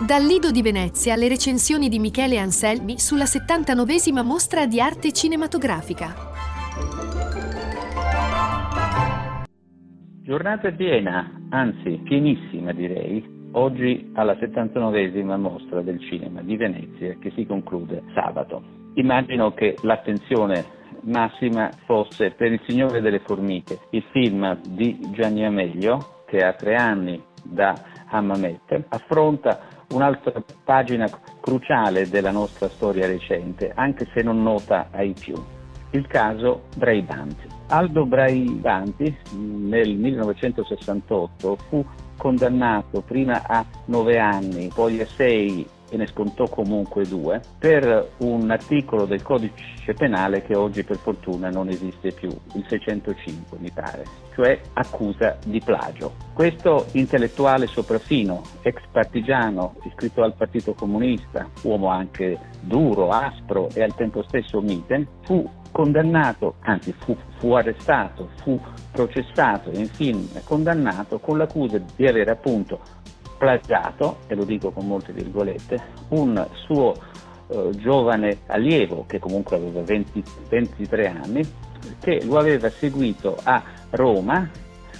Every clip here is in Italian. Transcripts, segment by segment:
Dal Lido di Venezia le recensioni di Michele Anselmi sulla 79esima mostra di arte cinematografica. Giornata piena, anzi pienissima direi, oggi alla 79esima mostra del cinema di Venezia che si conclude sabato. Immagino che l'attenzione massima fosse per Il Signore delle Formiche, il film di Gianni Amelio che ha tre anni da Hammamet, affronta un'altra pagina cruciale della nostra storia recente, anche se non nota ai più. Il caso Braibanti. Aldo Braibanti nel 1968 fu condannato prima a nove anni, poi a sei e ne scontò comunque due, per un articolo del codice penale che oggi per fortuna non esiste più, il 605 mi pare, cioè accusa di plagio. Questo intellettuale sopraffino, ex partigiano, iscritto al Partito Comunista, uomo anche duro, aspro e al tempo stesso mite, fu condannato, anzi fu, fu, arrestato, fu processato e infine condannato con l'accusa di aver appunto plagiato, e lo dico con molte virgolette, un suo eh, giovane allievo, che comunque aveva 20, 23 anni, che lo aveva seguito a Roma,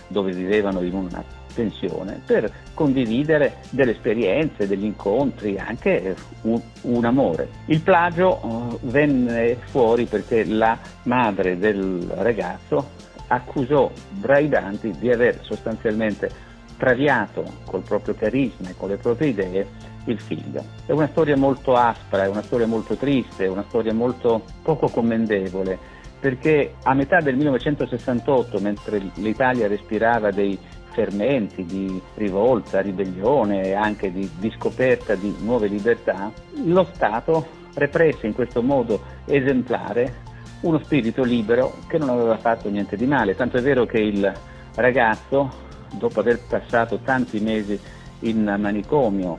dove vivevano in una pensione, per condividere delle esperienze, degli incontri, anche un, un amore. Il plagio eh, venne fuori perché la madre del ragazzo accusò Braidanti di aver sostanzialmente traviato col proprio carisma e con le proprie idee il figlio. È una storia molto aspra, è una storia molto triste, è una storia molto poco commendevole, perché a metà del 1968, mentre l'Italia respirava dei fermenti di rivolta, ribellione e anche di, di scoperta di nuove libertà, lo Stato represse in questo modo esemplare uno spirito libero che non aveva fatto niente di male, tanto è vero che il ragazzo dopo aver passato tanti mesi in manicomio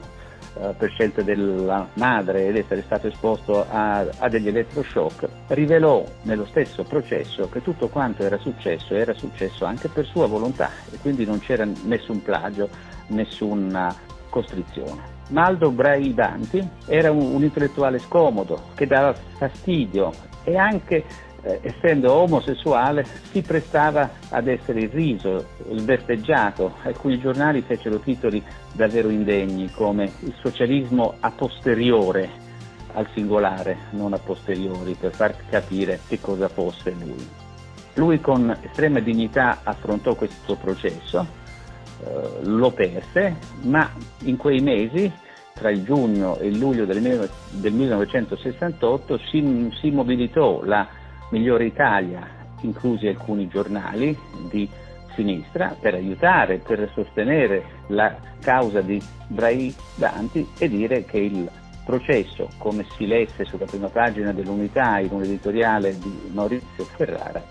eh, per scelta della madre ed essere stato esposto a, a, degli elettroshock, rivelò nello stesso processo che tutto quanto era successo era successo anche per sua volontà e quindi non c'era nessun plagio, nessuna costrizione. Maldo Braidanti era un, un intellettuale scomodo che dava fastidio e anche eh, essendo omosessuale, si prestava ad essere irriso, sbeffeggiato. Alcuni giornali fecero titoli davvero indegni come il socialismo a posteriore al singolare, non a posteriori, per far capire che cosa fosse lui. Lui con estrema dignità affrontò questo processo, eh, lo perse, ma in quei mesi tra il giugno e il luglio del, del 1968 si, si mobilitò la Migliore Italia, inclusi alcuni giornali di sinistra, per aiutare, per sostenere la causa di Brai Danti e dire che il processo, come si lesse sulla prima pagina dell'Unità in un editoriale di Maurizio Ferrara,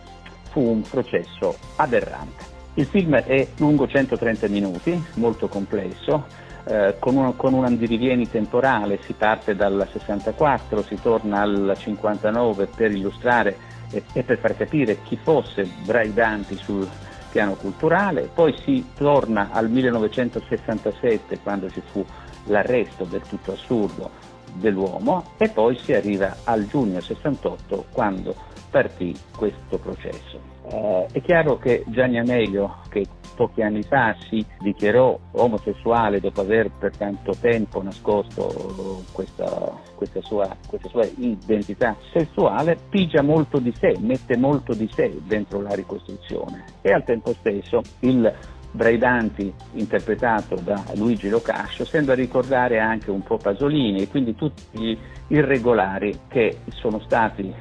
fu un processo aberrante. Il film è lungo 130 minuti, molto complesso, eh, con, uno, con, un andirivieni temporale, si parte dal 64, si torna al 59 per illustrare e, e per far capire chi fosse Braidanti sul piano culturale, poi si torna al 1967 quando ci fu l'arresto del tutto assurdo dell'uomo e poi si arriva al giugno 68 quando partì questo processo. Eh, è chiaro che Gianni Amelio, che pochi anni fa si dichiarò omosessuale dopo aver per tanto tempo nascosto questa, questa, sua, questa sua identità sessuale, pigia molto di sé, mette molto di sé dentro la ricostruzione. E al tempo stesso il Braidanti interpretato da Luigi Locascio sembra ricordare anche un po' Pasolini e quindi tutti gli irregolari che sono stati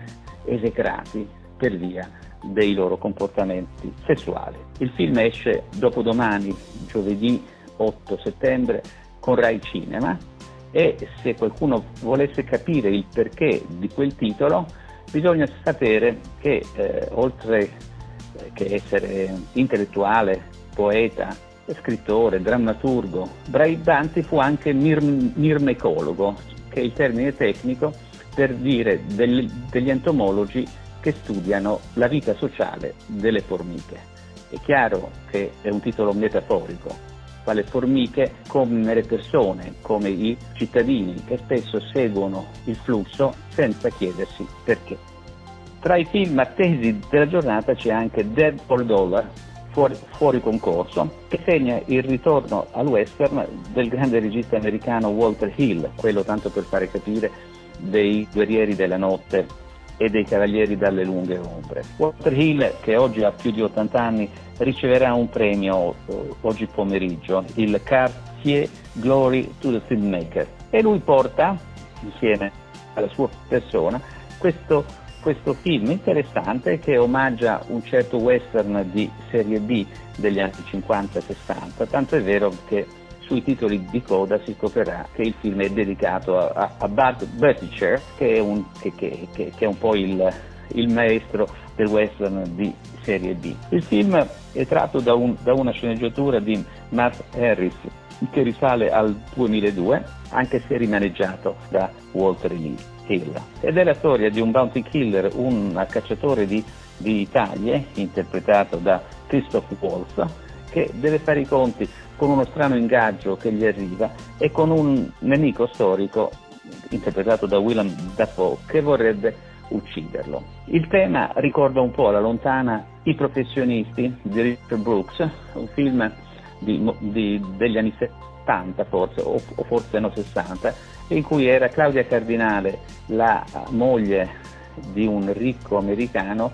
esecrati per via dei loro comportamenti sessuali. Il film esce dopodomani, giovedì 8 settembre, con Rai Cinema e se qualcuno volesse capire il perché di quel titolo bisogna sapere che eh, oltre eh, che essere intellettuale, poeta, scrittore, drammaturgo, Braibanti fu anche mir- mirmecologo, che è il termine tecnico per dire del, degli entomologi che studiano la vita sociale delle formiche. È chiaro che è un titolo metaforico, quale formiche come le persone, come i cittadini che spesso seguono il flusso senza chiedersi perché. Tra i film attesi della giornata c'è anche Dead for Dollar, fuori, fuori, concorso, che segna il ritorno al western del grande regista americano Walter Hill, quello tanto per fare capire dei guerrieri della notte e dei Cavalieri dalle lunghe ombre. Walter Hill, che oggi ha più di 80 anni, riceverà un premio eh, oggi pomeriggio, il Cartier Glory to the Filmmaker, e lui porta, insieme alla sua persona, questo, questo film interessante che omaggia un certo western di serie B degli anni 50-60, tanto è vero che sui titoli di coda si scoprirà che il film è dedicato a, a Bud Butticher, che è un, che, che, che è un po' il, il, maestro del western di serie B. Il film è tratto da, un, da una sceneggiatura di Matt Harris che risale al 2002, anche se rimaneggiato da Walter Lee. Hill. Ed è la storia di un bounty killer, un cacciatore di, di taglie, interpretato da Christoph Waltz, che deve fare i conti con uno strano ingaggio che gli arriva e con un nemico storico interpretato da Willem Dafoe che vorrebbe ucciderlo. Il tema ricorda un po' la lontana I professionisti di Richard Brooks, un film di, di, degli anni 70 forse, o, o forse no 60, in cui era Claudia Cardinale, la moglie di un ricco americano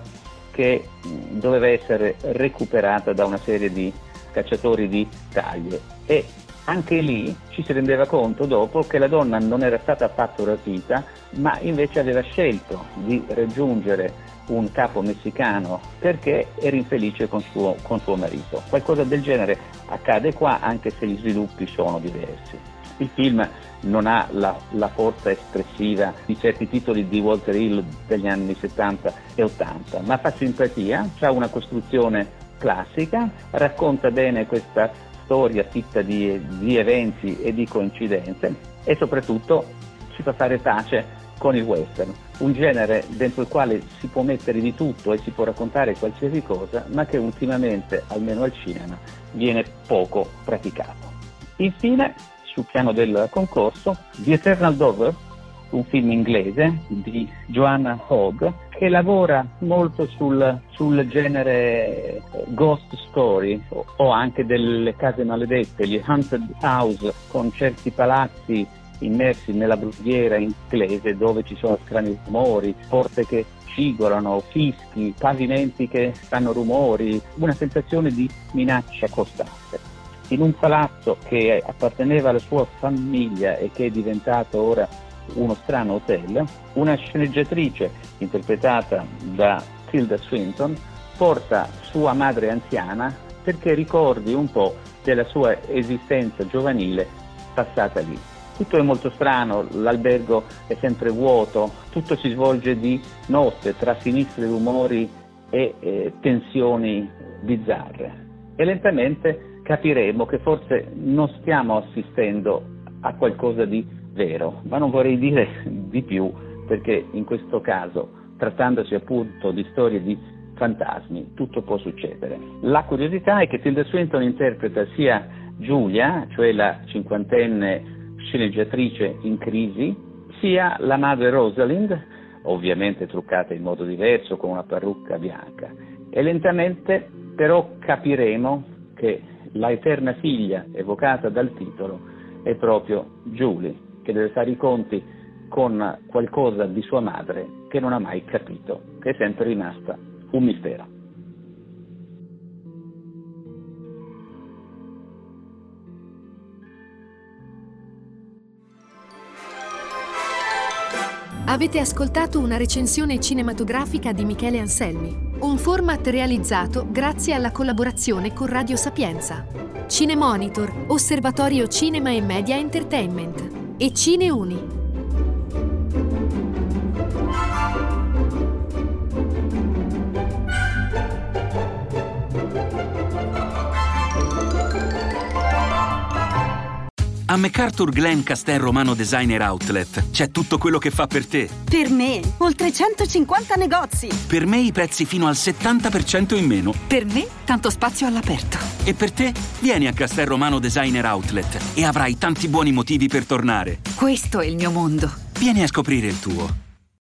che doveva essere recuperata da una serie di cacciatori di taglie e anche lì ci si rendeva conto dopo che la donna non era stata affatto rapita, ma invece aveva scelto di raggiungere un capo messicano perché era infelice con suo, con suo marito. Qualcosa del genere accade qua anche se gli sviluppi sono diversi. Il film non ha la, la, forza espressiva di certi titoli di Walter Hill degli anni 70 e 80, ma fa simpatia, ha una costruzione classica, racconta bene questa storia fitta di, di eventi e di coincidenze e soprattutto ci fa fare pace con il western, un genere dentro il quale si può mettere di tutto e si può raccontare qualsiasi cosa, ma che ultimamente, almeno al cinema, viene poco praticato. Infine, sul piano del concorso, The Eternal Dover, un film inglese di Joanna Hogg che lavora molto sul, sul genere ghost story o, o, anche delle case maledette, gli haunted house con certi palazzi immersi nella brughiera inglese dove ci sono strani rumori, porte che cigolano, fischi, pavimenti che fanno rumori, una sensazione di minaccia costante. In un palazzo che apparteneva alla sua famiglia e che è diventato ora uno strano hotel, una sceneggiatrice interpretata da Tilda Swinton porta sua madre anziana perché ricordi un po' della sua esistenza giovanile passata lì. Tutto è molto strano, l'albergo è sempre vuoto, tutto si svolge di notte tra sinistri rumori e eh, tensioni bizzarre. E lentamente capiremo che forse non stiamo assistendo a qualcosa di vero, ma non vorrei dire di più perché in questo caso, trattandosi appunto di storie di fantasmi, tutto può succedere. La curiosità è che Tilda Swinton interpreta sia Giulia, cioè la cinquantenne sceneggiatrice in crisi, sia la madre Rosalind, ovviamente truccata in modo diverso con una parrucca bianca. E lentamente però capiremo che la eterna figlia evocata dal titolo è proprio Julie, che deve fare i conti con qualcosa di sua madre che non ha mai capito, che è sempre rimasta un mistero. Avete ascoltato una recensione cinematografica di Michele Anselmi, un format realizzato grazie alla collaborazione con Radio Sapienza. Cinemonitor, Osservatorio Cinema e Media Entertainment e Cineuni. A MacArthur Glen Castel Romano Designer Outlet c'è tutto quello che fa per te. Per me, oltre 150 negozi. Per me i prezzi fino al 70% in meno. Per me, tanto spazio all'aperto. E per te, vieni a Castel Romano Designer Outlet e avrai tanti buoni motivi per tornare. Questo è il mio mondo. Vieni a scoprire il tuo.